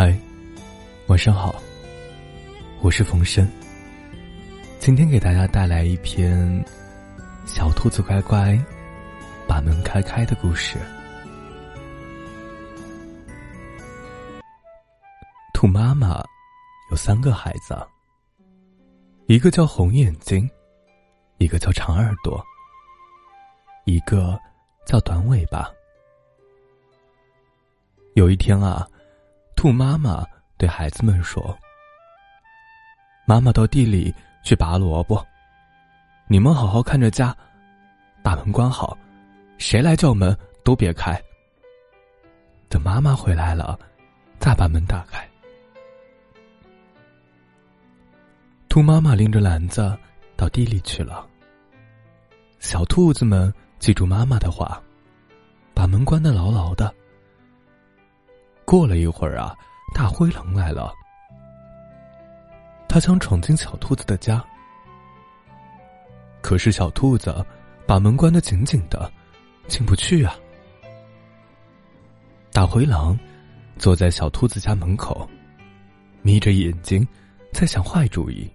嗨，晚上好，我是冯生。今天给大家带来一篇《小兔子乖乖把门开开》的故事。兔妈妈有三个孩子，一个叫红眼睛，一个叫长耳朵，一个叫短尾巴。有一天啊。兔妈妈对孩子们说：“妈妈到地里去拔萝卜，你们好好看着家，把门关好，谁来叫门都别开。等妈妈回来了，再把门打开。”兔妈妈拎着篮子到地里去了。小兔子们记住妈妈的话，把门关得牢牢的。过了一会儿啊，大灰狼来了。他想闯进小兔子的家，可是小兔子把门关得紧紧的，进不去啊。大灰狼坐在小兔子家门口，眯着眼睛在想坏主意。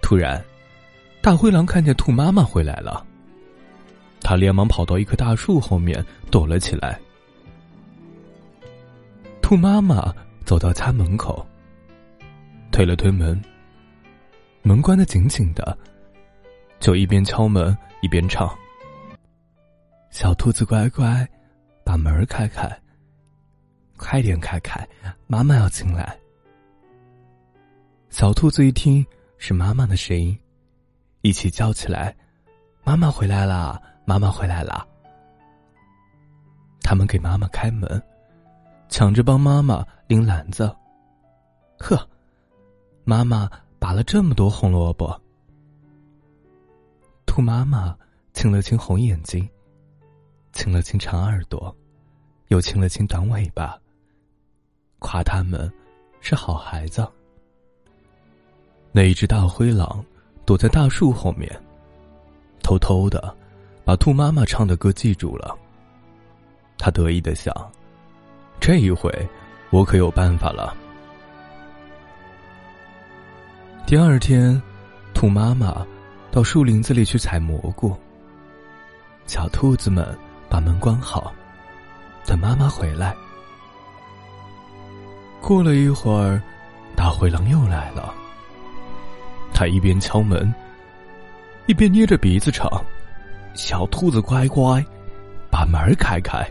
突然，大灰狼看见兔妈妈回来了，他连忙跑到一棵大树后面躲了起来。兔妈妈走到家门口，推了推门，门关的紧紧的，就一边敲门一边唱：“小兔子乖乖，把门开开，快点开开，妈妈要进来。”小兔子一听是妈妈的声音，一起叫起来：“妈妈回来啦！妈妈回来啦！”他们给妈妈开门。抢着帮妈妈拎篮子。呵，妈妈拔了这么多红萝卜。兔妈妈亲了亲红眼睛，亲了亲长耳朵，又亲了亲短尾巴，夸他们是好孩子。那一只大灰狼躲在大树后面，偷偷的把兔妈妈唱的歌记住了。他得意的想。这一回，我可有办法了。第二天，兔妈妈到树林子里去采蘑菇。小兔子们把门关好，等妈妈回来。过了一会儿，大灰狼又来了。他一边敲门，一边捏着鼻子唱：“小兔子乖乖，把门开开，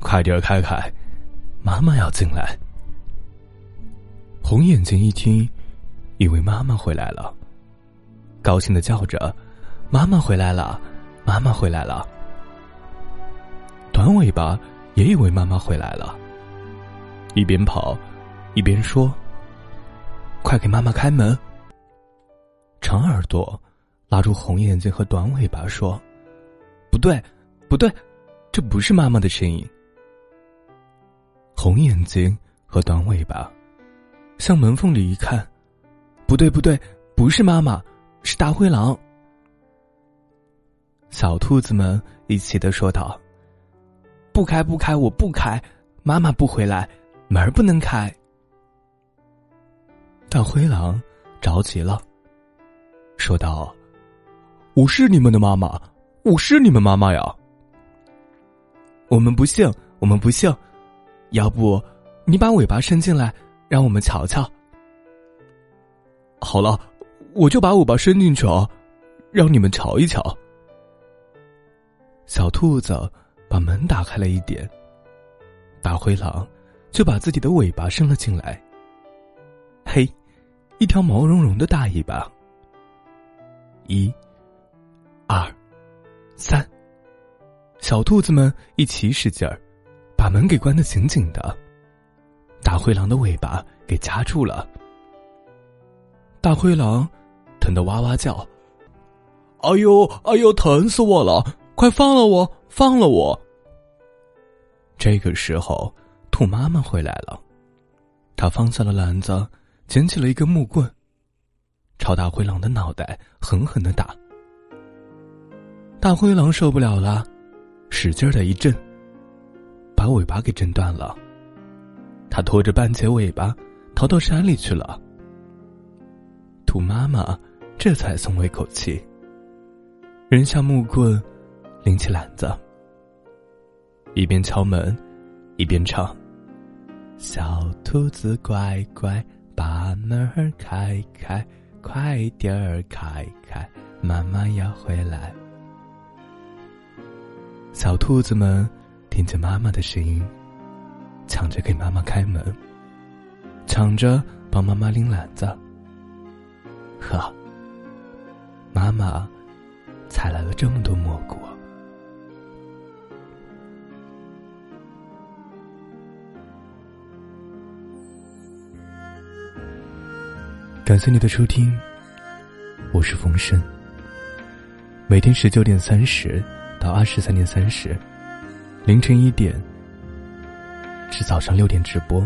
快点开开。”妈妈要进来。红眼睛一听，以为妈妈回来了，高兴的叫着：“妈妈回来了，妈妈回来了。”短尾巴也以为妈妈回来了，一边跑，一边说：“快给妈妈开门！”长耳朵拉住红眼睛和短尾巴说：“不对，不对，这不是妈妈的声音。”红眼睛和短尾巴，向门缝里一看，不对不对，不是妈妈，是大灰狼。小兔子们一起的说道：“不开不开，我不开，妈妈不回来，门儿不能开。”大灰狼着急了，说道：“我是你们的妈妈，我是你们妈妈呀！我们不信，我们不信。”要不，你把尾巴伸进来，让我们瞧瞧。好了，我就把尾巴伸进去哦，让你们瞧一瞧。小兔子把门打开了一点，大灰狼就把自己的尾巴伸了进来。嘿，一条毛茸茸的大尾巴。一、二、三，小兔子们一起使劲儿。把门给关得紧紧的，大灰狼的尾巴给夹住了。大灰狼疼得哇哇叫：“哎呦，哎呦，疼死我了！快放了我，放了我！”这个时候，兔妈妈回来了，她放下了篮子，捡起了一根木棍，朝大灰狼的脑袋狠狠的打。大灰狼受不了了，使劲的一震。把尾巴给震断了，他拖着半截尾巴逃到山里去了。兔妈妈这才松了一口气，扔下木棍，拎起篮子，一边敲门，一边唱：“小兔子乖乖，把门儿开开，快点儿开开，妈妈要回来。”小兔子们听见妈妈的声音，抢着给妈妈开门，抢着帮妈妈拎篮子。呵，妈妈采来了这么多蘑菇。感谢你的收听，我是风声。每天十九点三十到二十三点三十，凌晨一点至早上六点直播。